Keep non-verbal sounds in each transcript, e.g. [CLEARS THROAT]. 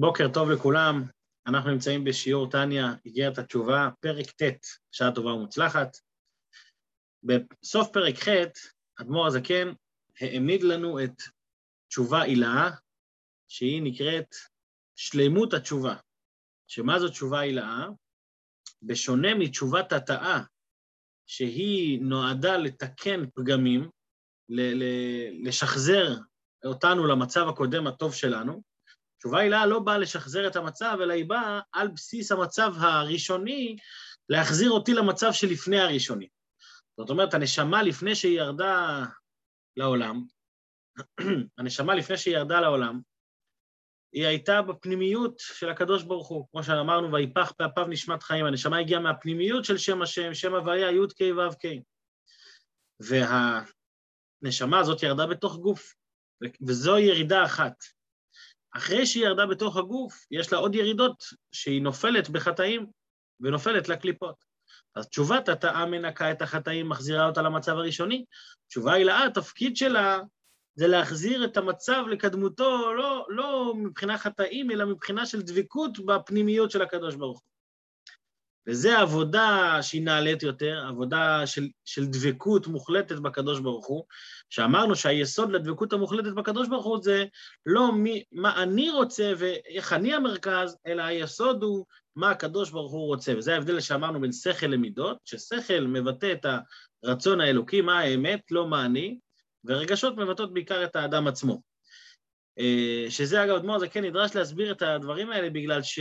בוקר טוב לכולם, אנחנו נמצאים בשיעור טניה, איגרת התשובה, פרק ט', שעה טובה ומוצלחת. בסוף פרק ח', אדמו"ר הזקן העמיד לנו את תשובה הילאה, שהיא נקראת שלמות התשובה. שמה זו תשובה הילאה? בשונה מתשובת התאה, שהיא נועדה לתקן פגמים, לשחזר אותנו למצב הקודם הטוב שלנו, תשובה הילה לא באה לשחזר את המצב, אלא היא באה על בסיס המצב הראשוני, להחזיר אותי למצב שלפני הראשוני. זאת אומרת, הנשמה לפני שהיא ירדה לעולם, [CLEARS THROAT] הנשמה לפני שהיא ירדה לעולם, היא הייתה בפנימיות של הקדוש ברוך הוא, כמו שאמרנו, ויפח באפיו נשמת חיים, הנשמה הגיעה מהפנימיות של שם השם, שם הוויה, י' ק' ו' ק'. והנשמה הזאת ירדה בתוך גוף, וזו ירידה אחת. אחרי שהיא ירדה בתוך הגוף, יש לה עוד ירידות שהיא נופלת בחטאים ונופלת לקליפות. אז תשובת התאה מנקה את החטאים, מחזירה אותה למצב הראשוני. תשובה הילאה, התפקיד שלה זה להחזיר את המצב לקדמותו, לא, לא מבחינה חטאים, אלא מבחינה של דבקות בפנימיות של הקדוש ברוך הוא. וזו עבודה שהיא נעלית יותר, עבודה של, של דבקות מוחלטת בקדוש ברוך הוא, שאמרנו שהיסוד לדבקות המוחלטת בקדוש ברוך הוא זה לא מי, מה אני רוצה ואיך אני המרכז, אלא היסוד הוא מה הקדוש ברוך הוא רוצה. וזה ההבדל שאמרנו בין שכל למידות, ששכל מבטא את הרצון האלוקי, מה האמת, לא מה אני, ורגשות מבטאות בעיקר את האדם עצמו. אה, שזה אגב, אדמו"ר זה כן נדרש להסביר את הדברים האלה בגלל ש...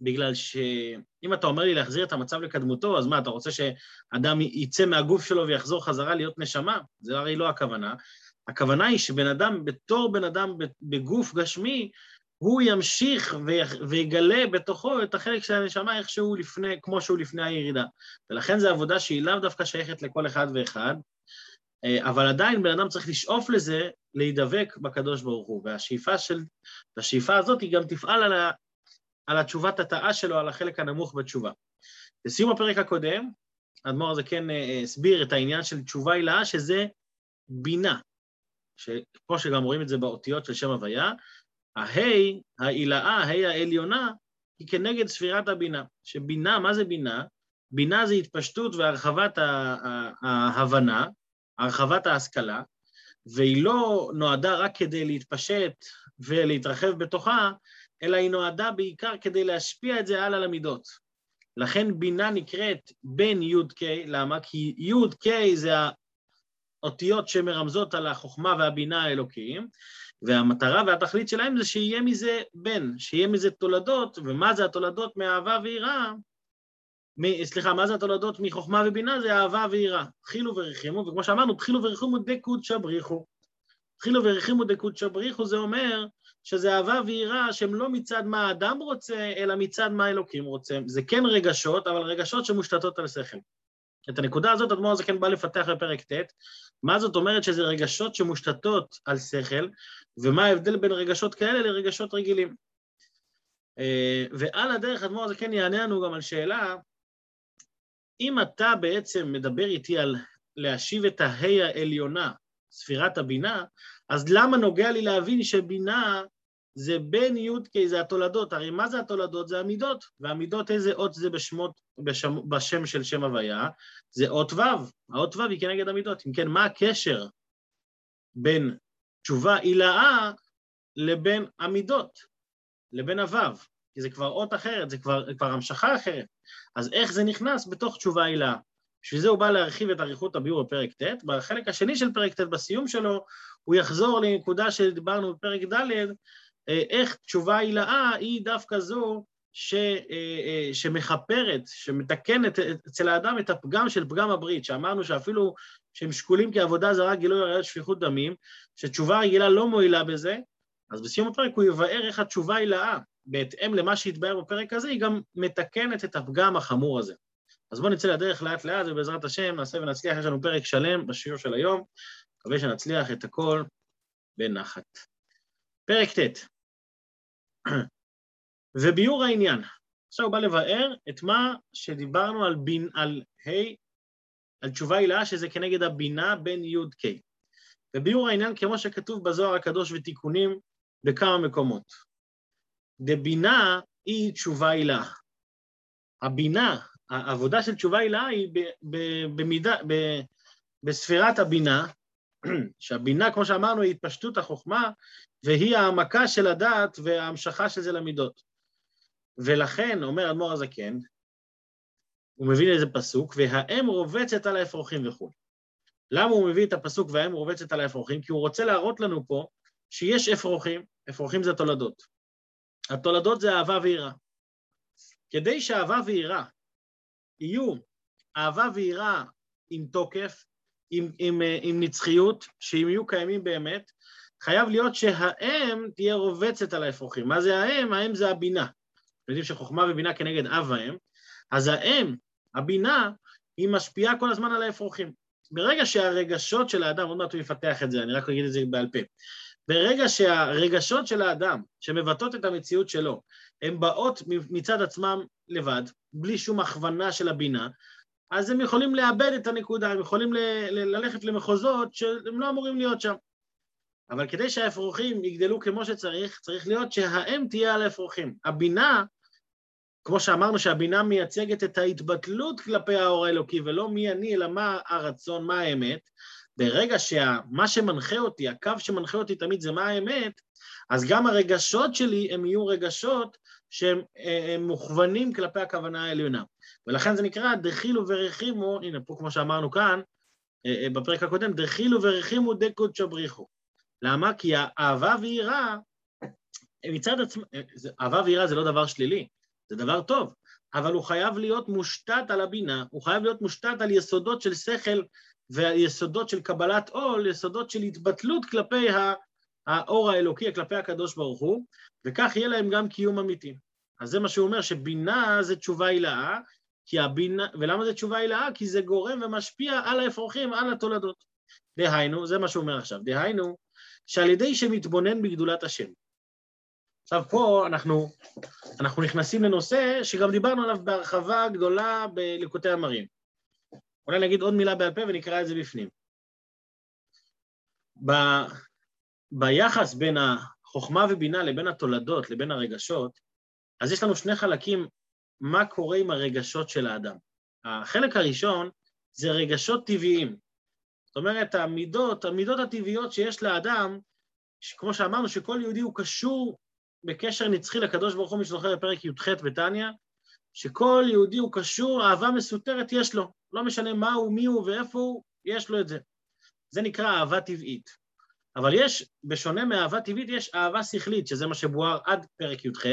בגלל שאם אתה אומר לי להחזיר את המצב לקדמותו, אז מה, אתה רוצה שאדם יצא מהגוף שלו ויחזור חזרה להיות נשמה? זה הרי לא הכוונה. הכוונה היא שבן אדם, בתור בן אדם בגוף גשמי, הוא ימשיך ויגלה בתוכו את החלק של הנשמה איכשהו לפני, כמו שהוא לפני הירידה. ולכן זו עבודה שהיא לאו דווקא שייכת לכל אחד ואחד, אבל עדיין בן אדם צריך לשאוף לזה, להידבק בקדוש ברוך הוא. והשאיפה של, והשאיפה הזאת היא גם תפעל על, על התשובת התאה שלו, על החלק הנמוך בתשובה. בסיום הפרק הקודם, האדמו"ר הזה כן אה, הסביר את העניין של תשובה הילאה, שזה בינה, שכמו שגם רואים את זה באותיות של שם הוויה, ההי, ההילאה, ההי העליונה, היא כנגד ספירת הבינה. שבינה, מה זה בינה? בינה זה התפשטות והרחבת ההבנה, הרחבת ההשכלה, והיא לא נועדה רק כדי להתפשט ולהתרחב בתוכה, אלא היא נועדה בעיקר כדי להשפיע את זה הלאה למידות. לכן בינה נקראת בין י"ק, למה? כי י"ק זה האותיות שמרמזות על החוכמה והבינה האלוקיים, והמטרה והתכלית שלהם זה שיהיה מזה בן, שיהיה מזה תולדות, ומה זה התולדות מאהבה ויראה? מ, סליחה, מה זה התולדות מחוכמה ובינה? זה אהבה ויראה. תחילו ורחימו, וכמו שאמרנו, תחילו ורחימו דקוד שבריחו. תחילו ורחימו דקוד שבריחו, זה אומר שזה אהבה ויראה שהם לא מצד מה האדם רוצה, אלא מצד מה אלוקים רוצה. זה כן רגשות, אבל רגשות שמושתתות על שכל. את הנקודה הזאת אדמו"ר הזה כן בא לפתח בפרק ט', מה זאת אומרת שזה רגשות שמושתתות על שכל, ומה ההבדל בין רגשות כאלה לרגשות רגילים. אה, ועל הדרך אדמו"ר הזה כן יענה לנו גם על שאלה, אם אתה בעצם מדבר איתי על להשיב את ההי העליונה, ספירת הבינה, אז למה נוגע לי להבין שבינה זה בין י"ק, זה התולדות, הרי מה זה התולדות? זה המידות, והמידות איזה אות זה בשמות, בשם, בשם של שם הוויה? זה אות ו', האות ו' היא כנגד המידות. אם כן, מה הקשר בין תשובה הילאה לבין המידות, לבין הו'? כי זה כבר אות אחרת, זה כבר, כבר המשכה אחרת. אז איך זה נכנס בתוך תשובה הילאה? בשביל זה הוא בא להרחיב את אריכות הביאור בפרק ט', בחלק השני של פרק ט', בסיום שלו, הוא יחזור לנקודה שדיברנו בפרק ד', איך תשובה הילאה היא דווקא זו ש, אה, אה, שמכפרת, שמתקנת אצל האדם את הפגם של פגם הברית, שאמרנו שאפילו שהם שקולים כעבודה זרה, גילוי הראיות שפיכות דמים, שתשובה רגילה לא מועילה בזה, אז בסיום הפרק הוא יבאר איך התשובה הילאה, בהתאם למה שהתבאר בפרק הזה, היא גם מתקנת את הפגם החמור הזה. אז בואו נצא לדרך לאט לאט, ובעזרת השם נעשה ונצליח, יש לנו פרק שלם בשיעור של היום, מקווה שנצליח את הכל בנחת. פרק ט' [CLEARS THROAT] וביאור העניין. עכשיו הוא בא לבאר את מה שדיברנו על, בין, על ה', על תשובה הילאה, שזה כנגד הבינה בין י' ק'. וביאור העניין כמו שכתוב בזוהר הקדוש ותיקונים בכמה מקומות. דבינה היא תשובה הילה. הבינה, העבודה של תשובה הילה היא במידה, בספירת הבינה, [CLEARS THROAT] שהבינה, כמו שאמרנו, היא התפשטות החוכמה, והיא העמקה של הדעת וההמשכה של זה למידות. ולכן, אומר אדמו"ר הזקן, הוא מביא איזה פסוק, והאם רובצת על האפרוחים וכו'. למה הוא מביא את הפסוק והאם רובצת על האפרוחים? כי הוא רוצה להראות לנו פה שיש אפרוחים, אפרוחים זה תולדות. התולדות זה אהבה ויראה. כדי שאהבה ויראה יהיו אהבה ויראה עם תוקף, עם, עם, עם נצחיות, שאם יהיו קיימים באמת, חייב להיות שהאם תהיה רובצת על האפרוחים. מה זה האם? האם זה הבינה. אתם יודעים שחוכמה ובינה כנגד אב ואם, אז האם, הבינה, היא משפיעה כל הזמן על האפרוחים. ברגע שהרגשות של האדם, עוד מעט הוא יפתח את זה, אני רק אגיד את זה בעל פה, ברגע שהרגשות של האדם, שמבטאות את המציאות שלו, הן באות מצד עצמם לבד, בלי שום הכוונה של הבינה, אז הם יכולים לאבד את הנקודה, הם יכולים ל- ל- ללכת למחוזות שהם לא אמורים להיות שם. אבל כדי שהאפרוחים יגדלו כמו שצריך, צריך להיות שהאם תהיה על האפרוחים. הבינה, כמו שאמרנו שהבינה מייצגת את ההתבטלות כלפי האור האלוקי, ולא מי אני, אלא מה הרצון, מה האמת, ברגע שמה שמנחה אותי, הקו שמנחה אותי תמיד זה מה האמת, אז גם הרגשות שלי הם יהיו רגשות שהם אה, מוכוונים כלפי הכוונה העליונה. ולכן זה נקרא דחילו ורחימו, הנה פה כמו שאמרנו כאן, אה, אה, בפרק הקודם, דחילו ורחימו דקודשו בריחו. למה? כי האהבה ויראה, מצד עצמם, אהבה ויראה זה לא דבר שלילי, זה דבר טוב, אבל הוא חייב להיות מושתת על הבינה, הוא חייב להיות מושתת על יסודות של שכל ויסודות של קבלת עול, יסודות של התבטלות כלפי האור האלוקי, כלפי הקדוש ברוך הוא, וכך יהיה להם גם קיום אמיתי. אז זה מה שהוא אומר, שבינה זה תשובה הילאה, כי הבינה, ולמה זה תשובה הילאה? כי זה גורם ומשפיע על האפרוחים, על התולדות. דהיינו, זה מה שהוא אומר עכשיו, דהיינו, שעל ידי שמתבונן בגדולת השם. עכשיו פה אנחנו, אנחנו נכנסים לנושא שגם דיברנו עליו בהרחבה גדולה בליקוטי המרים. אולי נגיד עוד מילה בעל פה ונקרא את זה בפנים. ב, ביחס בין החוכמה ובינה לבין התולדות, לבין הרגשות, אז יש לנו שני חלקים, מה קורה עם הרגשות של האדם. החלק הראשון זה רגשות טבעיים. זאת אומרת, המידות, המידות הטבעיות שיש לאדם, כמו שאמרנו, שכל יהודי הוא קשור בקשר נצחי לקדוש ברוך הוא, מי שזוכר בפרק י"ח בתניא, שכל יהודי הוא קשור, אהבה מסותרת יש לו. לא משנה מה הוא, מי הוא ואיפה הוא, יש לו את זה. זה נקרא אהבה טבעית. אבל יש, בשונה מאהבה טבעית, יש אהבה שכלית, שזה מה שבואר עד פרק י"ח,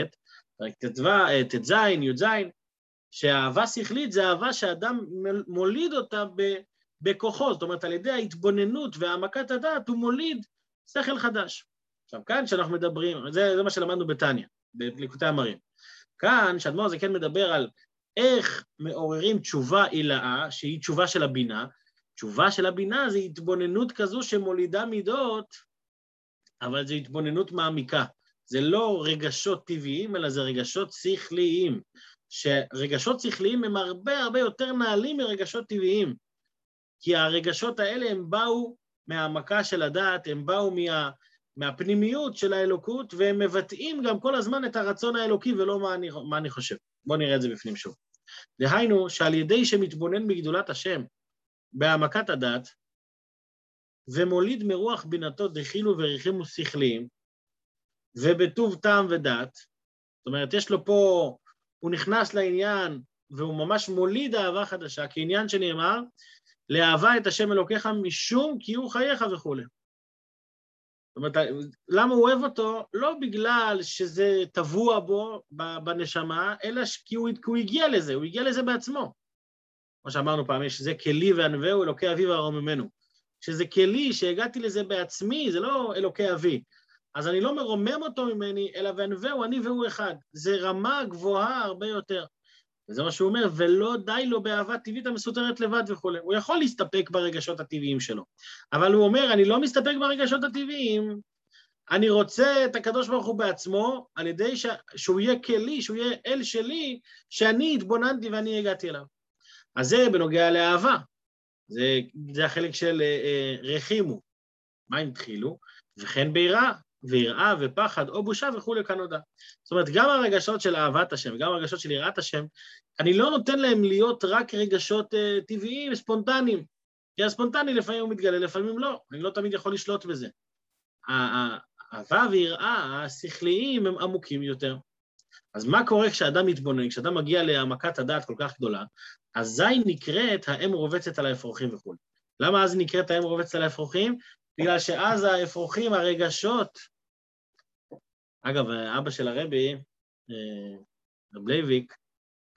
פרק ט"ז, י"ז, שאהבה שכלית זה אהבה שאדם מוליד אותה בכוחו, זאת אומרת, על ידי ההתבוננות והעמקת הדעת הוא מוליד שכל חדש. עכשיו, כאן כשאנחנו מדברים, זה, זה מה שלמדנו בתניא, בליקוטי המרים. כאן, שאדמו"ר זה כן מדבר על איך מעוררים תשובה עילאה, שהיא תשובה של הבינה, תשובה של הבינה זה התבוננות כזו שמולידה מידות, אבל זו התבוננות מעמיקה. זה לא רגשות טבעיים, אלא זה רגשות שכליים. שרגשות שכליים הם הרבה הרבה יותר נעלים מרגשות טבעיים. כי הרגשות האלה הם באו מהעמקה של הדעת, הם באו מה, מהפנימיות של האלוקות, והם מבטאים גם כל הזמן את הרצון האלוקי ולא מה אני, מה אני חושב. בואו נראה את זה בפנים שוב. דהיינו, שעל ידי שמתבונן בגדולת השם, בהעמקת הדת, ומוליד מרוח בינתו דחילו וריחימו שכליים, ובטוב טעם ודת, זאת אומרת, יש לו פה, הוא נכנס לעניין והוא ממש מוליד אהבה חדשה, כעניין שנאמר, לאהבה את השם אלוקיך משום כי הוא חייך וכולי. זאת אומרת, למה הוא אוהב אותו? לא בגלל שזה טבוע בו, בנשמה, אלא כי הוא, כי הוא הגיע לזה, הוא הגיע לזה בעצמו. כמו שאמרנו פעם, יש זה כלי וענווהו, אלוקי אבי וארוממנו. שזה כלי שהגעתי לזה בעצמי, זה לא אלוקי אבי. אז אני לא מרומם אותו ממני, אלא וענווהו, אני והוא אחד. זה רמה גבוהה הרבה יותר. וזה מה שהוא אומר, ולא די לו באהבה טבעית המסותרת לבד וכולי. הוא יכול להסתפק ברגשות הטבעיים שלו, אבל הוא אומר, אני לא מסתפק ברגשות הטבעיים, אני רוצה את הקדוש ברוך הוא בעצמו, על ידי ש... שהוא יהיה כלי, שהוא יהיה אל שלי, שאני התבוננתי ואני הגעתי אליו. אז זה בנוגע לאהבה. זה, זה החלק של אה, אה, רחימו. מה הם התחילו? וכן ביראה, ויראה ופחד או בושה וכולי כנודע. זאת אומרת, גם הרגשות של אהבת השם וגם הרגשות של יראת השם, אני לא נותן להם להיות רק רגשות uh, טבעיים, ספונטניים. כי הספונטני לפעמים הוא מתגלה, לפעמים לא, אני לא תמיד יכול לשלוט בזה. האהבה ויראה השכליים הם עמוקים יותר. אז מה קורה כשאדם מתבונן, כשאדם מגיע להעמקת הדעת כל כך גדולה, אזי נקראת האם רובצת על האפרוחים וכו'. למה אז נקראת האם רובצת על האפרוחים? בגלל שאז האפרוחים, הרגשות... אגב, אבא של הרבי, אה, רב לוי'ק,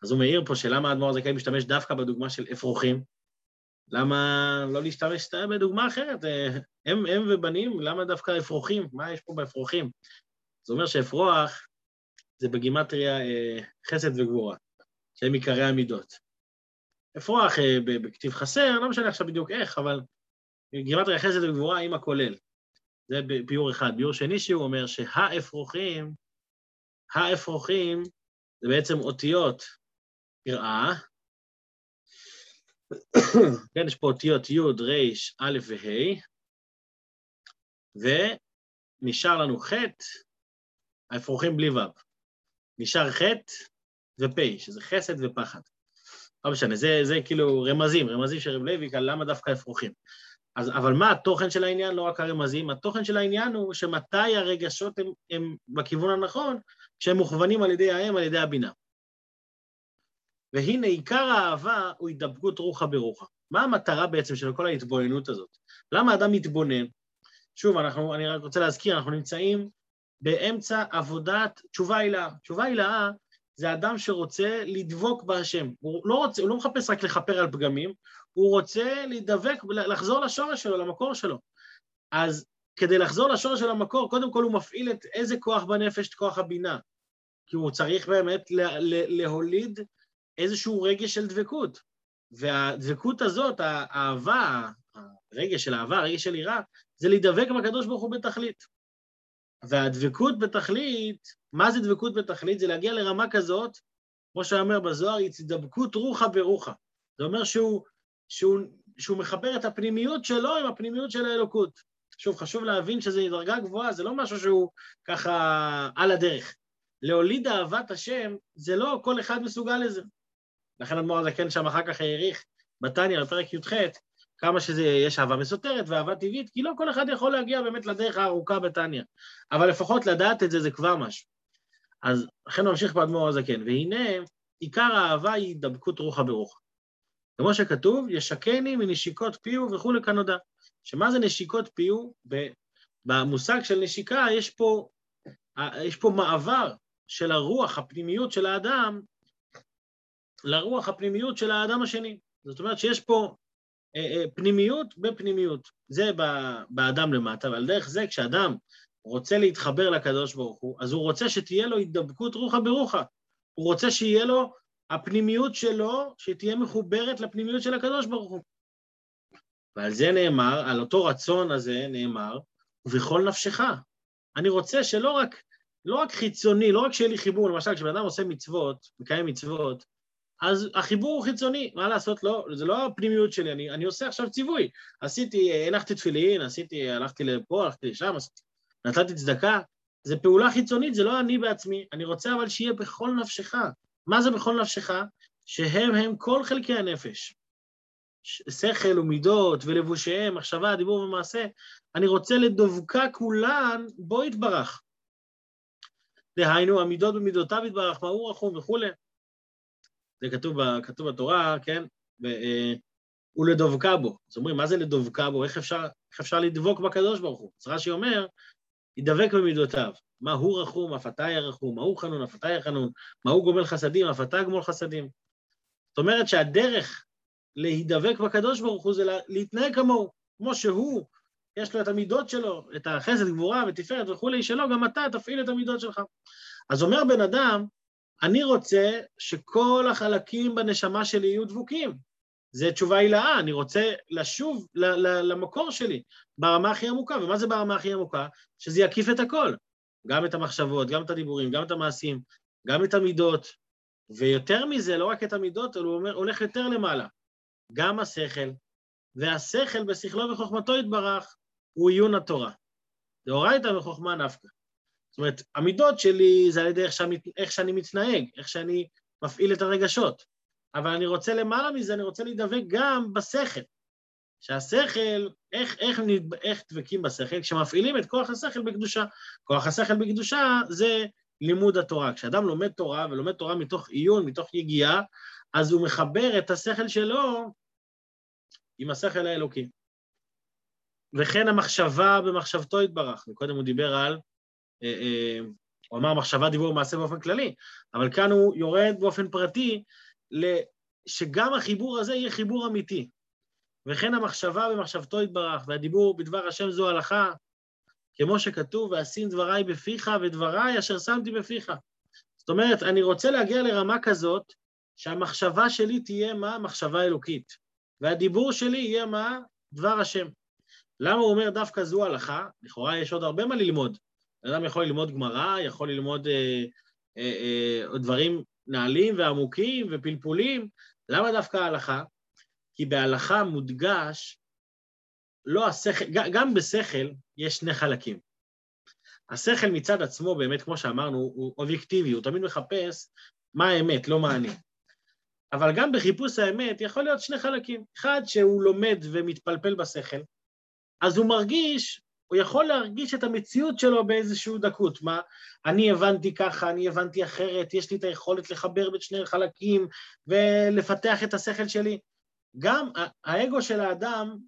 אז הוא מעיר פה שלמה האדמו"ר הזקן משתמש דווקא בדוגמה של אפרוחים. למה לא להשתמש בדוגמה אחרת? אה, אם, אם ובנים, למה דווקא אפרוחים? מה יש פה באפרוחים? זה אומר שאפרוח זה בגימטריה אה, חסד וגבורה, שהם עיקרי המידות. אפרוח בכתיב חסר, לא משנה עכשיו בדיוק איך, אבל גימטריה חסד וגבורה עם הכולל. זה ביור אחד. ביור שני שהוא אומר שהאפרוחים, האפרוחים זה בעצם אותיות יראה. כן, יש פה אותיות י', ר', א' וה', ונשאר לנו ח', האפרוחים בלי ו'. נשאר ח' ופ', שזה חסד ופחד. לא משנה, זה, זה כאילו רמזים, רמזים של רב לוי, למה דווקא אפרוחים. אז, אבל מה התוכן של העניין? לא רק הרמזים, התוכן של העניין הוא שמתי הרגשות הם, הם בכיוון הנכון, כשהם מוכוונים על ידי האם, על ידי הבינה. והנה, עיקר האהבה הוא הידבקות רוחה ברוחה. מה המטרה בעצם של כל ההתבוננות הזאת? למה אדם מתבונן? שוב, אנחנו, אני רק רוצה להזכיר, אנחנו נמצאים באמצע עבודת תשובה הילאה. תשובה הילאה זה אדם שרוצה לדבוק בהשם. הוא לא, רוצה, הוא לא מחפש רק לכפר על פגמים, הוא רוצה להידבק, לחזור לשורש שלו, למקור שלו. אז כדי לחזור לשורש של המקור, קודם כל הוא מפעיל את איזה כוח בנפש? את כוח הבינה. כי הוא צריך באמת לה, לה, להוליד איזשהו רגש של דבקות. והדבקות הזאת, האהבה, הרגש של אהבה, הרגש של יראה, זה להידבק בקדוש ברוך הוא בתכלית. והדבקות בתכלית, מה זה דבקות בתכלית? זה להגיע לרמה כזאת, כמו שאומר בזוהר, הצטדבקות רוחה ברוחה. זה אומר שהוא, שהוא, שהוא מחבר את הפנימיות שלו עם הפנימיות של האלוקות. שוב, חשוב להבין שזו דרגה גבוהה, זה לא משהו שהוא ככה על הדרך. להוליד אהבת השם, זה לא כל אחד מסוגל לזה. לכן אדמו"ר הזקן שם אחר כך העריך בתניא, בפרק י"ח, כמה שזה, יש אהבה מסותרת ואהבה טבעית, כי לא כל אחד יכול להגיע באמת לדרך הארוכה בתניא. אבל לפחות לדעת את זה, זה כבר משהו. אז לכן נמשיך באדמו"ר הזקן, והנה, עיקר האהבה היא דבקות רוחה ברוחה. כמו שכתוב, ישקני מנשיקות פיהו וכולי כנודע. שמה זה נשיקות פיהו? במושג של נשיקה יש פה, יש פה מעבר של הרוח, הפנימיות של האדם, לרוח הפנימיות של האדם השני. זאת אומרת שיש פה אה, אה, פנימיות בפנימיות. זה באדם למטה, ועל דרך זה כשאדם רוצה להתחבר לקדוש ברוך הוא, אז הוא רוצה שתהיה לו הידבקות רוחה ברוחה. הוא רוצה שיהיה לו, הפנימיות שלו, שתהיה מחוברת לפנימיות של הקדוש ברוך הוא. ועל זה נאמר, על אותו רצון הזה נאמר, ובכל נפשך. אני רוצה שלא רק, לא רק חיצוני, לא רק שיהיה לי חיבור, למשל כשבן אדם עושה מצוות, מקיים מצוות, אז החיבור הוא חיצוני, מה לעשות? לא, זה לא הפנימיות שלי, אני, אני עושה עכשיו ציווי. עשיתי, הנחתי תפילין, עשיתי, הלכתי לפה, הלכתי לשם, נתתי צדקה. זה פעולה חיצונית, זה לא אני בעצמי. אני רוצה אבל שיהיה בכל נפשך. מה זה בכל נפשך? שהם הם כל חלקי הנפש. שכל ומידות ולבושיהם, מחשבה, דיבור ומעשה, אני רוצה לדבקה כולן, בו יתברך. דהיינו, המידות במידותיו יתברך, הוא רחום וכולי. זה כתוב, כתוב בתורה, כן? ו, אה, ולדבקה בו. אז אומרים, מה זה לדבקה בו? איך אפשר, איך אפשר לדבוק בקדוש ברוך הוא? אז רש"י אומר, ידבק במידותיו. מה הוא רחום, אף אתה ירחום, מה הוא חנון, אף אתה יחנון, מה הוא גומל חסדים, אף אתה גמול חסדים. זאת אומרת שהדרך להידבק בקדוש ברוך הוא זה להתנהג כמוהו, כמו שהוא, יש לו את המידות שלו, את החסד, גבורה ותפארת וכולי שלו, גם אתה תפעיל את המידות שלך. אז אומר בן אדם, אני רוצה שכל החלקים בנשמה שלי יהיו דבוקים. זה תשובה הילאה, אני רוצה לשוב למקור שלי ברמה הכי עמוקה. ומה זה ברמה הכי עמוקה? שזה יקיף את הכל. גם את המחשבות, גם את הדיבורים, גם את המעשים, גם את המידות. ויותר מזה, לא רק את המידות, אלא הוא אומר, הולך יותר למעלה. גם השכל, והשכל בשכלו וחוכמתו יתברך, הוא עיון התורה. דאורייתא וחוכמה נפקא. זאת אומרת, המידות שלי זה על ידי איך שאני, איך שאני מתנהג, איך שאני מפעיל את הרגשות. אבל אני רוצה למעלה מזה, אני רוצה להידבק גם בשכל. שהשכל, איך, איך, איך דבקים בשכל? כשמפעילים את כוח השכל בקדושה. כוח השכל בקדושה זה לימוד התורה. כשאדם לומד תורה, ולומד תורה מתוך עיון, מתוך יגיעה, אז הוא מחבר את השכל שלו עם השכל האלוקי. וכן המחשבה במחשבתו יתברך. קודם הוא דיבר על, אה, אה, הוא אמר מחשבה, דיבור, מעשה באופן כללי, אבל כאן הוא יורד באופן פרטי, שגם החיבור הזה יהיה חיבור אמיתי. וכן המחשבה במחשבתו יתברך, והדיבור בדבר השם זו הלכה, כמו שכתוב, ואשים דבריי בפיך ודבריי אשר שמתי בפיך. זאת אומרת, אני רוצה להגיע לרמה כזאת, שהמחשבה שלי תהיה מה? מחשבה אלוקית. והדיבור שלי יהיה מה? דבר השם. למה הוא אומר דווקא זו הלכה? לכאורה יש עוד הרבה מה ללמוד. אדם יכול ללמוד גמרא, יכול ללמוד אה, אה, אה, דברים נעלים ועמוקים ופלפולים. למה דווקא ההלכה? כי בהלכה מודגש, לא השכל, גם בשכל יש שני חלקים. השכל מצד עצמו, באמת, כמו שאמרנו, הוא אובייקטיבי, הוא תמיד מחפש מה האמת, לא מה אני. אבל גם בחיפוש האמת יכול להיות שני חלקים. אחד, שהוא לומד ומתפלפל בשכל, אז הוא מרגיש, הוא יכול להרגיש את המציאות שלו באיזושהי דקות. מה, אני הבנתי ככה, אני הבנתי אחרת, יש לי את היכולת לחבר בין שני חלקים ולפתח את השכל שלי. גם האגו של האדם,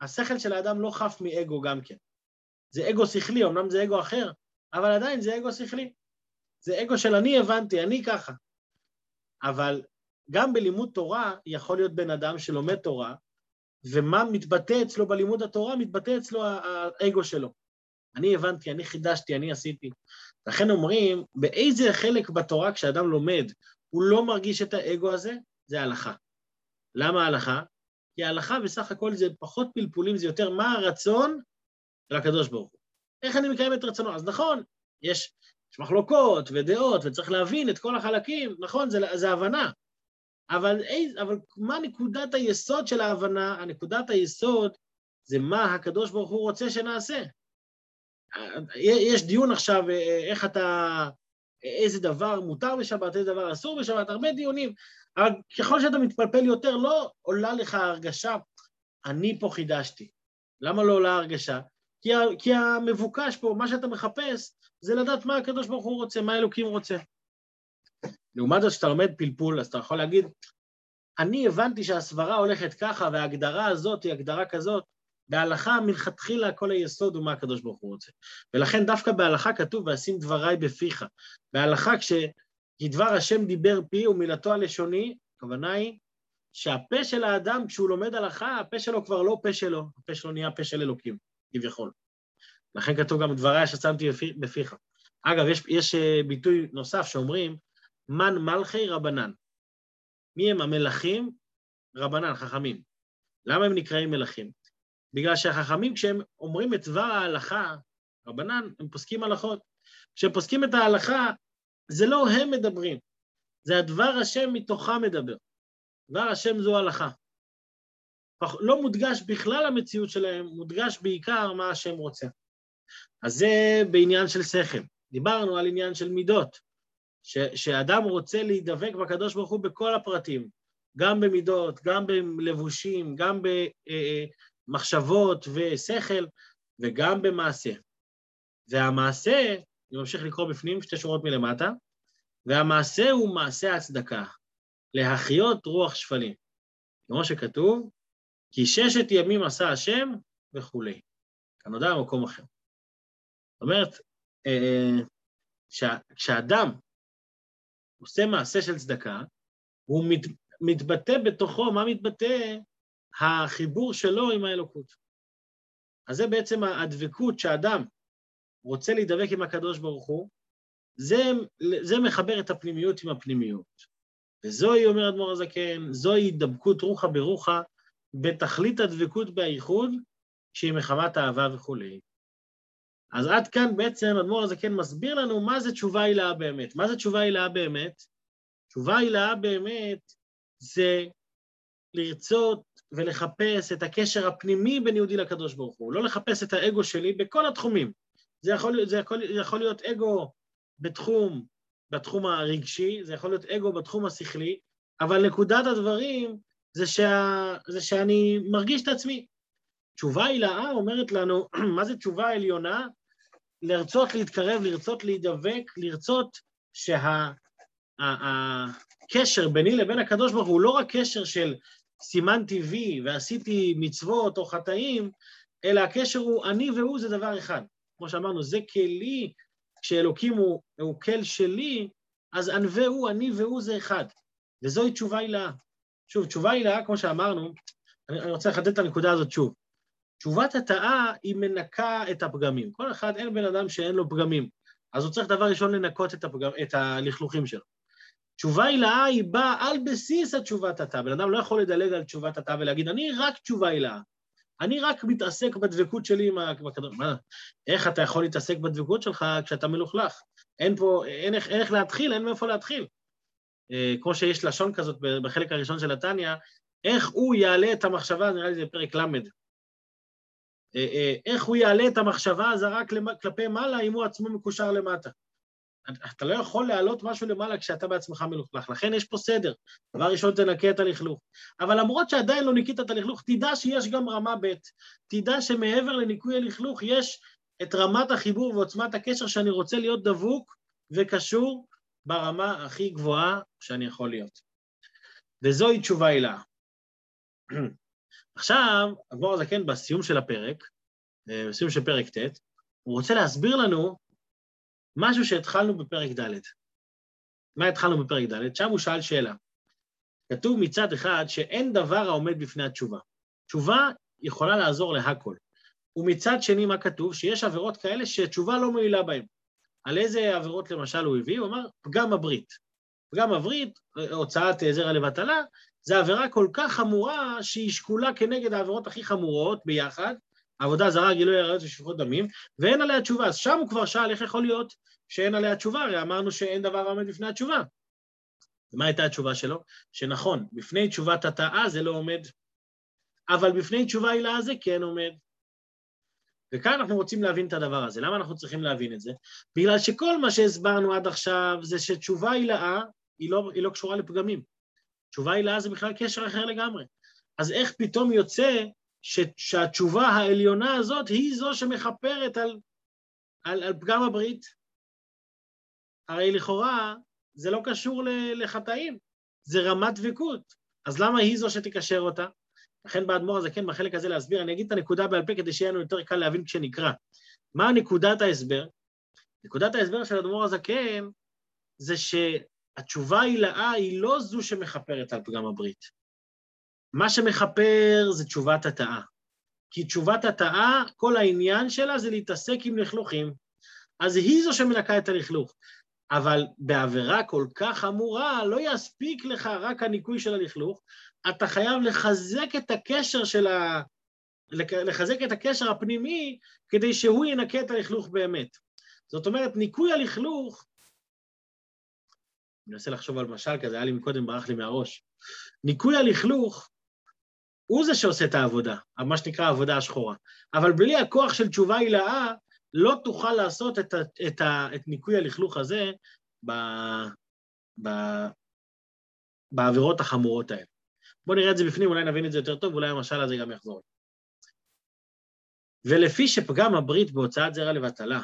השכל של האדם לא חף מאגו גם כן. זה אגו שכלי, אמנם זה אגו אחר, אבל עדיין זה אגו שכלי. זה אגו של אני הבנתי, אני ככה. אבל גם בלימוד תורה יכול להיות בן אדם שלומד תורה, ומה מתבטא אצלו בלימוד התורה, מתבטא אצלו האגו שלו. אני הבנתי, אני חידשתי, אני עשיתי. לכן אומרים, באיזה חלק בתורה כשאדם לומד, הוא לא מרגיש את האגו הזה? זה הלכה. למה הלכה? כי ההלכה בסך הכל זה פחות פלפולים, זה יותר מה הרצון של הקדוש ברוך הוא. איך אני מקיים את רצונו? אז נכון, יש, יש מחלוקות ודעות, וצריך להבין את כל החלקים, נכון, זה, זה הבנה. אבל, אבל מה נקודת היסוד של ההבנה? הנקודת היסוד זה מה הקדוש ברוך הוא רוצה שנעשה. יש דיון עכשיו איך אתה, איזה דבר מותר בשבת, איזה דבר אסור בשבת, הרבה דיונים, אבל ככל שאתה מתפלפל יותר, לא עולה לך הרגשה, אני פה חידשתי. למה לא עולה הרגשה? כי, כי המבוקש פה, מה שאתה מחפש, זה לדעת מה הקדוש ברוך הוא רוצה, מה אלוקים רוצה. לעומת זאת, כשאתה לומד פלפול, אז אתה יכול להגיד, אני הבנתי שהסברה הולכת ככה, וההגדרה הזאת היא הגדרה כזאת, בהלכה מלכתחילה כל היסוד הוא מה הקדוש ברוך הוא רוצה. ולכן דווקא בהלכה כתוב, ואשים דבריי בפיך. בהלכה כשדבר השם דיבר פי ומילתו הלשוני, הכוונה היא שהפה של האדם, כשהוא לומד הלכה, הפה שלו כבר לא פה שלו, הפה שלו נהיה פה של אלוקים, כביכול. לכן כתוב גם דבריי ששמתי בפיך. אגב, יש, יש אה, ביטוי נוסף שאומרים, מן מלכי רבנן. מי הם המלכים? רבנן, חכמים. למה הם נקראים מלכים? בגלל שהחכמים, כשהם אומרים את דבר ההלכה, רבנן, הם פוסקים הלכות. כשהם פוסקים את ההלכה, זה לא הם מדברים, זה הדבר השם מתוכם מדבר. דבר השם זו הלכה. לא מודגש בכלל המציאות שלהם, מודגש בעיקר מה השם רוצה. אז זה בעניין של שכל. דיברנו על עניין של מידות. שאדם רוצה להידבק בקדוש ברוך הוא בכל הפרטים, גם במידות, גם בלבושים, גם במחשבות ושכל, וגם במעשה. והמעשה, אני ממשיך לקרוא בפנים, שתי שורות מלמטה, והמעשה הוא מעשה הצדקה, להחיות רוח שפלים. כמו שכתוב, כי ששת ימים עשה השם וכולי. כאן נודע במקום אחר. זאת אומרת, כשאדם עושה מעשה של צדקה, הוא מת, מתבטא בתוכו, מה מתבטא? החיבור שלו עם האלוקות. אז זה בעצם הדבקות שאדם רוצה להידבק עם הקדוש ברוך הוא, זה, זה מחבר את הפנימיות עם הפנימיות. וזוהי, אומר אדמו"ר הזקן, זוהי הידבקות רוחה ברוחה בתכלית הדבקות באיחוד, שהיא מחמת אהבה וכולי. אז עד כאן בעצם אדמו"ר הזה כן מסביר לנו מה זה תשובה הילאה באמת. מה זה תשובה הילאה באמת? תשובה הילאה באמת זה לרצות ולחפש את הקשר הפנימי בין יהודי לקדוש ברוך הוא, לא לחפש את האגו שלי בכל התחומים, זה יכול, זה יכול, זה יכול להיות אגו בתחום, בתחום הרגשי, זה יכול להיות אגו בתחום השכלי, אבל נקודת הדברים זה, שה, זה שאני מרגיש את עצמי. תשובה הילאה אומרת לנו, [CLEARS THROAT] מה זה תשובה עליונה? לרצות להתקרב, לרצות להידבק, לרצות שהקשר שה, ביני לבין הקדוש ברוך הוא לא רק קשר של סימנתי וי ועשיתי מצוות או חטאים, אלא הקשר הוא אני והוא זה דבר אחד. כמו שאמרנו, זה כלי, כשאלוקים הוא, הוא כל שלי, אז ענווה הוא, אני והוא זה אחד. וזוהי תשובה הילאה. שוב, תשובה הילאה, כמו שאמרנו, אני, רוצה לחדד את הנקודה הזאת שוב. תשובת התאה היא מנקה את הפגמים. כל אחד, אין בן אדם שאין לו פגמים. אז הוא צריך דבר ראשון לנקות את, הפגם, את הלכלוכים שלו. תשובה הילאה היא באה על בסיס התשובת התא. בן אדם לא יכול לדלג על תשובת התא ולהגיד, אני רק תשובה הילאה. אני רק מתעסק בדבקות שלי עם הכדור. מה, איך אתה יכול להתעסק בדבקות שלך כשאתה מלוכלך? אין פה, אין איך, אין איך להתחיל, אין מאיפה להתחיל. אה, כמו שיש לשון כזאת בחלק הראשון של התניא, איך הוא יעלה את המחשבה, נראה לי זה פרק ל', איך הוא יעלה את המחשבה הזרה כלפי מעלה אם הוא עצמו מקושר למטה. אתה לא יכול להעלות משהו למעלה כשאתה בעצמך מלוכלך, לכן יש פה סדר. דבר ראשון, תנקה את הלכלוך. אבל למרות שעדיין לא ניקית את הלכלוך, תדע שיש גם רמה ב', תדע שמעבר לניקוי הלכלוך יש את רמת החיבור ועוצמת הקשר שאני רוצה להיות דבוק וקשור ברמה הכי גבוהה שאני יכול להיות. וזוהי תשובה הילה. [CLEARS THROAT] עכשיו, אדמו"ר הזקן בסיום של הפרק, אה, בסיום של פרק ט', הוא רוצה להסביר לנו משהו שהתחלנו בפרק ד'. מה התחלנו בפרק ד'? שם הוא שאל שאלה. כתוב מצד אחד שאין דבר העומד בפני התשובה. תשובה יכולה לעזור להכל. ומצד שני, מה כתוב? שיש עבירות כאלה שתשובה לא מועילה בהן. על איזה עבירות למשל הוא הביא? הוא אמר, פגם הברית. פגם הברית, הוצאת זרע לבטלה, זה עבירה כל כך חמורה שהיא שקולה כנגד העבירות הכי חמורות ביחד, עבודה זרה, גילוי עריות ושפיכות דמים, ואין עליה תשובה. אז שם הוא כבר שאל איך יכול להיות שאין עליה תשובה, הרי אמרנו שאין דבר עומד בפני התשובה. ומה הייתה התשובה שלו? שנכון, בפני תשובת התאה זה לא עומד, אבל בפני תשובה הילאה זה כן עומד. וכאן אנחנו רוצים להבין את הדבר הזה. למה אנחנו צריכים להבין את זה? בגלל שכל מה שהסברנו עד עכשיו זה שתשובה הילאה היא לא, היא לא קשורה לפגמים. תשובה הילאה זה בכלל קשר אחר לגמרי. אז איך פתאום יוצא ש, שהתשובה העליונה הזאת היא זו שמכפרת על, על, על פגם הברית? הרי לכאורה זה לא קשור לחטאים, זה רמת דבקות. אז למה היא זו שתקשר אותה? לכן באדמו"ר הזה כן בחלק הזה להסביר, אני אגיד את הנקודה בעל פה כדי שיהיה לנו יותר קל להבין כשנקרא. מה נקודת ההסבר? נקודת ההסבר של אדמו"ר הזקן זה שהתשובה הילאה היא לא זו שמכפרת על פגם הברית. מה שמכפר זה תשובת התאה. כי תשובת התאה, כל העניין שלה זה להתעסק עם לכלוכים. אז היא זו שמנקה את הלכלוך. אבל בעבירה כל כך חמורה, לא יספיק לך רק הניקוי של הלכלוך, אתה חייב לחזק את הקשר של ה... לחזק את הקשר הפנימי כדי שהוא ינקה את הלכלוך באמת. זאת אומרת, ניקוי הלכלוך, אני מנסה לחשוב על משל כזה, היה לי מקודם, ברח לי מהראש. ניקוי הלכלוך הוא זה שעושה את העבודה, מה שנקרא העבודה השחורה. אבל בלי הכוח של תשובה הילאה, לא תוכל לעשות את, ה, את, ה, את ניקוי הלכלוך הזה ב, ב, בעבירות החמורות האלה. בואו נראה את זה בפנים, אולי נבין את זה יותר טוב, ואולי המשל הזה גם יחזור. ולפי שפגם הברית בהוצאת זרע לבטלה,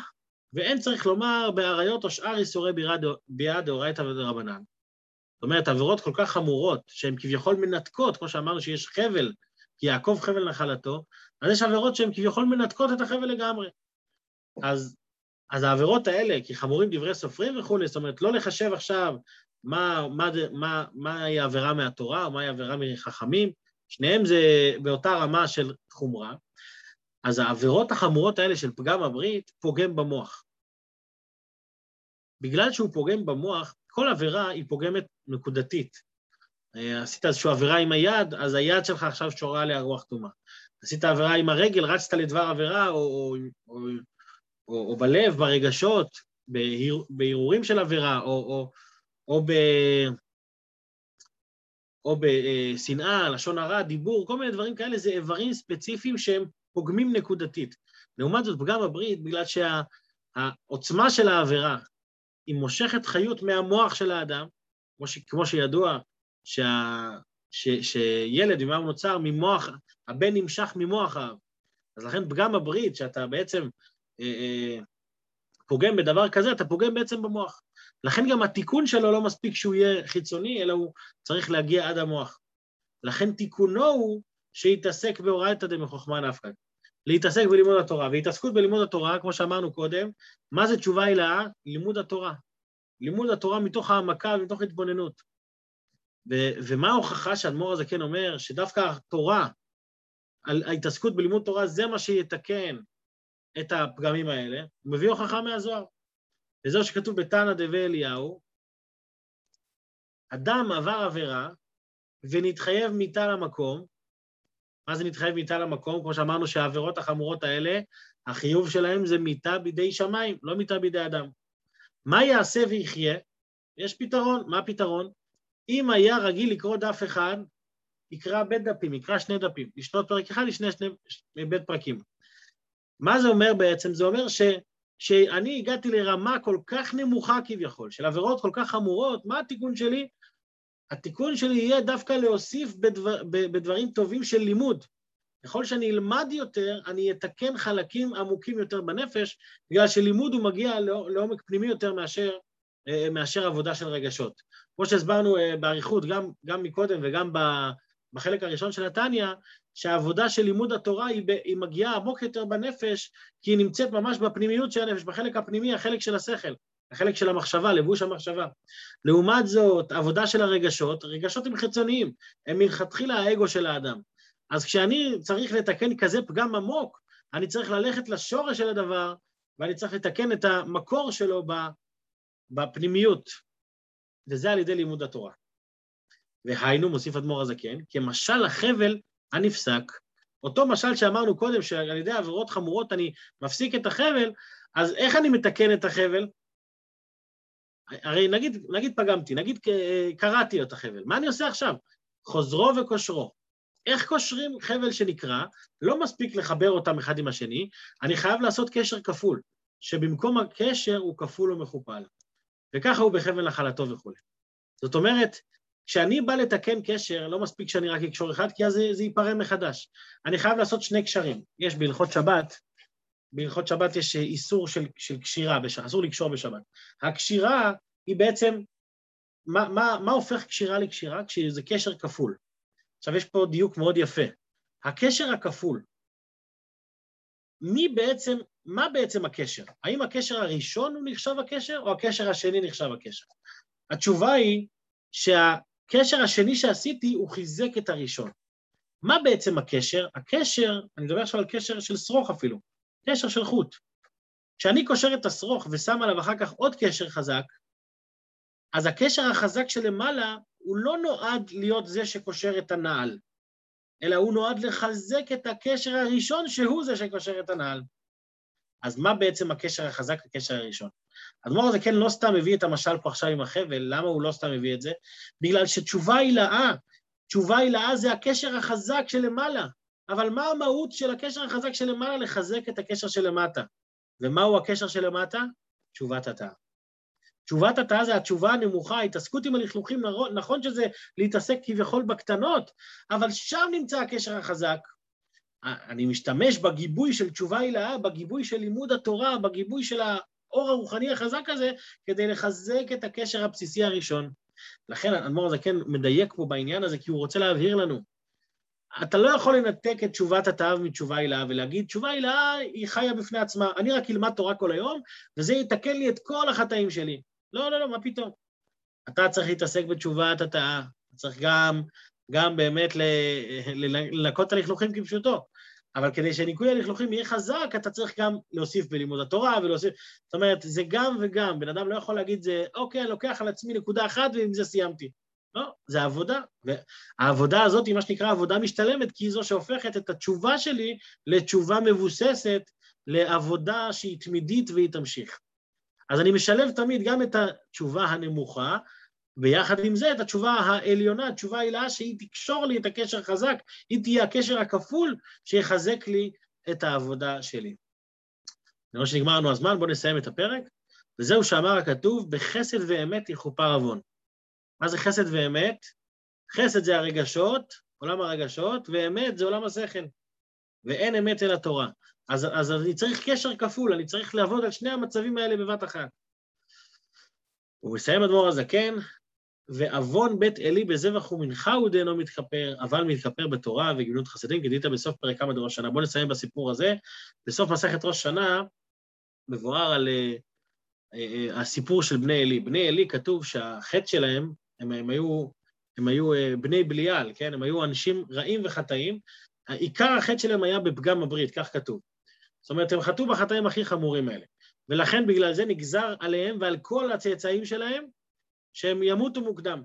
ואין צריך לומר באריות או שאר איסורי ביאה דאורייתא ודרבנן. זאת אומרת, עבירות כל כך חמורות, שהן כביכול מנתקות, כמו שאמרנו שיש חבל, כי יעקב חבל נחלתו, אז יש עבירות שהן כביכול מנתקות את החבל לגמרי. אז, אז העבירות האלה, כי חמורים דברי סופרים וכולי, זאת אומרת, לא לחשב עכשיו מה, מה, מה, מהי עבירה מהתורה או מהי עבירה מחכמים, שניהם זה באותה רמה של חומרה, אז העבירות החמורות האלה של פגם הברית פוגם במוח. בגלל שהוא פוגם במוח, כל עבירה היא פוגמת נקודתית. אה, עשית איזושהי עבירה עם היד, אז היד שלך עכשיו שורה עליה רוח טומאה. עשית עבירה עם הרגל, רצת לדבר עבירה, או, או, או, או, או בלב, ברגשות, בהרהורים של עבירה, או, או, או, ב, או בשנאה, לשון הרע, דיבור, כל מיני דברים כאלה, זה איברים ספציפיים שהם פוגמים נקודתית. לעומת זאת, פגם הברית, בגלל שה... העוצמה של העבירה היא מושכת חיות מהמוח של האדם, כמו, ש, כמו שידוע שה, ש, שילד, ממה הוא נוצר? ממוח, הבן נמשך ממוח האב. אז לכן פגם הברית, שאתה בעצם אה, אה, פוגם בדבר כזה, אתה פוגם בעצם במוח. לכן גם התיקון שלו לא מספיק שהוא יהיה חיצוני, אלא הוא צריך להגיע עד המוח. לכן תיקונו הוא שיתעסק בהורייתא דמחוכמה נפקא. להתעסק בלימוד התורה. והתעסקות בלימוד התורה, כמו שאמרנו קודם, מה זה תשובה הילאה? לימוד התורה. לימוד התורה מתוך העמקה ומתוך התבוננות. ו- ומה ההוכחה שאדמו"ר הזה כן אומר? שדווקא התורה, ההתעסקות בלימוד תורה, זה מה שיתקן את הפגמים האלה. הוא מביא הוכחה מהזוהר. וזהו שכתוב בתנא דבי אליהו, אדם עבר עבירה ונתחייב מיתה למקום, מה זה נתחייב מיתה למקום? כמו שאמרנו שהעבירות החמורות האלה, החיוב שלהם זה מיתה בידי שמיים, לא מיתה בידי אדם. מה יעשה ויחיה? יש פתרון. מה הפתרון? אם היה רגיל לקרוא דף אחד, יקרא בית דפים, יקרא שני דפים. לשתות פרק אחד, לשני שני, שני בית פרקים. מה זה אומר בעצם? זה אומר ש, שאני הגעתי לרמה כל כך נמוכה כביכול, של עבירות כל כך חמורות, מה התיקון שלי? התיקון שלי יהיה דווקא להוסיף בדבר, בדברים טובים של לימוד. ככל שאני אלמד יותר, אני אתקן חלקים עמוקים יותר בנפש, בגלל שלימוד הוא מגיע לעומק פנימי יותר מאשר, אה, מאשר עבודה של רגשות. כמו שהסברנו אה, באריכות, גם, גם מקודם וגם בחלק הראשון של נתניה, שהעבודה של לימוד התורה היא, היא מגיעה עמוק יותר בנפש, כי היא נמצאת ממש בפנימיות של הנפש, בחלק הפנימי, החלק של השכל. החלק של המחשבה, לבוש המחשבה. לעומת זאת, עבודה של הרגשות, רגשות הם חיצוניים, הם מלכתחילה האגו של האדם. אז כשאני צריך לתקן כזה פגם עמוק, אני צריך ללכת לשורש של הדבר, ואני צריך לתקן את המקור שלו בפנימיות, וזה על ידי לימוד התורה. והיינו, מוסיף אדמו"ר הזקן, כמשל החבל הנפסק. אותו משל שאמרנו קודם, שעל ידי עבירות חמורות אני מפסיק את החבל, אז איך אני מתקן את החבל? הרי נגיד, נגיד פגמתי, נגיד קראתי את החבל, מה אני עושה עכשיו? חוזרו וכושרו. איך קושרים חבל שנקרע? לא מספיק לחבר אותם אחד עם השני, אני חייב לעשות קשר כפול, שבמקום הקשר הוא כפול ומכופל. וככה הוא בחבל נחלתו וכולי. זאת אומרת, כשאני בא לתקן קשר, לא מספיק שאני רק אקשור אחד, כי אז זה, זה ייפרם מחדש. אני חייב לעשות שני קשרים. יש בהלכות שבת, בהלכות שבת יש איסור של, של קשירה, אסור לקשור בשבת. הקשירה היא בעצם, מה, מה, מה הופך קשירה לקשירה? כשזה קשר כפול. עכשיו יש פה דיוק מאוד יפה. הקשר הכפול, מי בעצם, מה בעצם הקשר? האם הקשר הראשון הוא נחשב הקשר, או הקשר השני נחשב הקשר? התשובה היא שהקשר השני שעשיתי הוא חיזק את הראשון. מה בעצם הקשר? הקשר, אני מדבר עכשיו על קשר של שרוך אפילו, קשר של חוט. כשאני קושר את השרוך ושם עליו אחר כך עוד קשר חזק, אז הקשר החזק שלמעלה הוא לא נועד להיות זה שקושר את הנעל, אלא הוא נועד לחזק את הקשר הראשון שהוא זה שקושר את הנעל. אז מה בעצם הקשר החזק לקשר הראשון? אדמו"ר הזה כן לא סתם מביא את המשל פה עכשיו עם החבל, למה הוא לא סתם מביא את זה? בגלל שתשובה הילאה, תשובה הילאה זה הקשר החזק שלמעלה. אבל מה המהות של הקשר החזק שלמעלה? לחזק את הקשר שלמטה. ומהו הקשר שלמטה? תשובת התא. תשובת התא זה התשובה הנמוכה, ההתעסקות עם הלכלוכים, נכון שזה להתעסק כביכול בקטנות, אבל שם נמצא הקשר החזק. אני משתמש בגיבוי של תשובה הילאה, בגיבוי של לימוד התורה, בגיבוי של האור הרוחני החזק הזה, כדי לחזק את הקשר הבסיסי הראשון. לכן האדמו"ר הזה כן מדייק פה בעניין הזה, כי הוא רוצה להבהיר לנו. אתה לא יכול לנתק את תשובת התאו מתשובה הילאה ולהגיד, תשובה הילאה היא חיה בפני עצמה, אני רק אלמד תורה כל היום, וזה יתקן לי את כל החטאים שלי. לא, לא, לא, מה פתאום? אתה צריך להתעסק בתשובת התאה, אתה צריך גם, גם באמת לנקות את הלכלוכים כפשוטו. אבל כדי שניקוי הלכלוכים יהיה חזק, אתה צריך גם להוסיף בלימוד התורה ולהוסיף... זאת אומרת, זה גם וגם. בן אדם לא יכול להגיד, זה, אוקיי, אני לוקח על עצמי נקודה אחת ועם זה סיימתי. לא, זה עבודה. והעבודה הזאת היא מה שנקרא עבודה משתלמת, כי היא זו שהופכת את התשובה שלי לתשובה מבוססת, לעבודה שהיא תמידית והיא תמשיך. אז אני משלב תמיד גם את התשובה הנמוכה, ויחד עם זה את התשובה העליונה, התשובה העילאה, שהיא תקשור לי את הקשר החזק, היא תהיה הקשר הכפול שיחזק לי את העבודה שלי. אני רואה שנגמר לנו הזמן, בואו נסיים את הפרק. וזהו שאמר הכתוב, בחסד ואמת יכופר עוון. מה זה חסד ואמת? חסד זה הרגשות, עולם הרגשות, ואמת זה עולם השכל. ואין אמת אל התורה. אז, אז אני צריך קשר כפול, אני צריך לעבוד על שני המצבים האלה בבת אחת. הוא מסיים אדמו"ר הזקן, ועוון בית עלי בזבח ומנחה הוא דאינו מתכפר, אבל מתכפר בתורה וגמילות חסדים, גדית בסוף פרק כמה דראש שנה. בואו נסיים בסיפור הזה. בסוף מסכת ראש שנה מבואר על uh, uh, הסיפור של בני עלי. בני עלי כתוב שהחטא שלהם, הם, הם היו, הם היו uh, בני בליעל, כן? הם היו אנשים רעים וחטאים. עיקר החטא שלהם היה בפגם הברית, כך כתוב. זאת אומרת, הם חטאו בחטאים הכי חמורים האלה. ולכן בגלל זה נגזר עליהם ועל כל הצאצאים שלהם שהם ימותו מוקדם.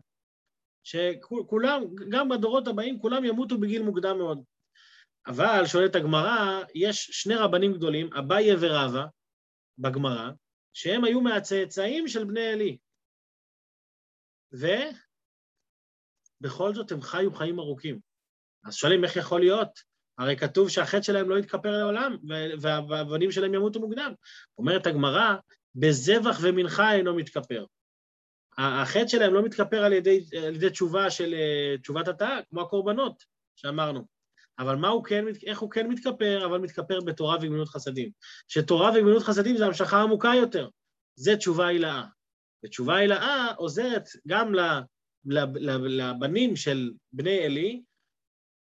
שכולם, גם בדורות הבאים, כולם ימותו בגיל מוקדם מאוד. אבל, שואלת הגמרא, יש שני רבנים גדולים, אביי ורבא, בגמרא, שהם היו מהצאצאים של בני עלי. ובכל זאת הם חיו חיים ארוכים. אז שואלים איך יכול להיות? הרי כתוב שהחטא שלהם לא יתכפר לעולם, והבנים שלהם ימותו מוקדם. אומרת הגמרא, בזבח ומנחה אינו מתכפר. החטא שלהם לא מתכפר על ידי, על ידי תשובה של תשובת התאה, כמו הקורבנות שאמרנו. אבל מה הוא כן, איך הוא כן מתכפר? אבל מתכפר בתורה וגמילות חסדים. שתורה וגמילות חסדים זה המשכה עמוקה יותר. זה תשובה הילאה. ותשובה הילאה עוזרת גם לבנים של בני עלי,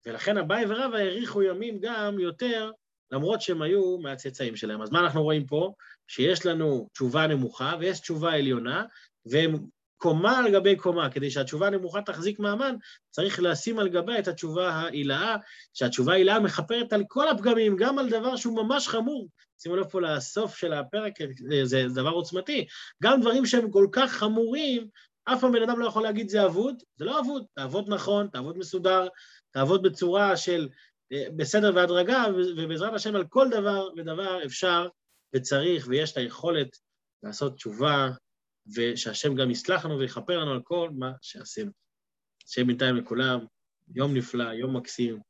ולכן אביי ורבא האריכו ימים גם יותר, למרות שהם היו מהצאצאים שלהם. אז מה אנחנו רואים פה? שיש לנו תשובה נמוכה ויש תשובה עליונה, והם קומה על גבי קומה. כדי שהתשובה הנמוכה תחזיק מעמד, צריך לשים על גבה את התשובה העילאה, שהתשובה העילאה מכפרת על כל הפגמים, גם על דבר שהוא ממש חמור. שימו לב פה לסוף של הפרק, זה דבר עוצמתי. גם דברים שהם כל כך חמורים, אף פעם בן אדם לא יכול להגיד זה אבוד, זה לא אבוד, תעבוד נכון, תעבוד מסודר, תעבוד בצורה של אה, בסדר והדרגה, ובעזרת השם על כל דבר ודבר אפשר וצריך ויש את היכולת לעשות תשובה, ושהשם גם יסלח לנו ויכפר לנו על כל מה שעשינו. השם בינתיים לכולם, יום נפלא, יום מקסים,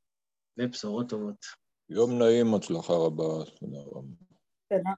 ובשורות טובות. יום נעים, הצלחה רבה, תודה רבה. תודה.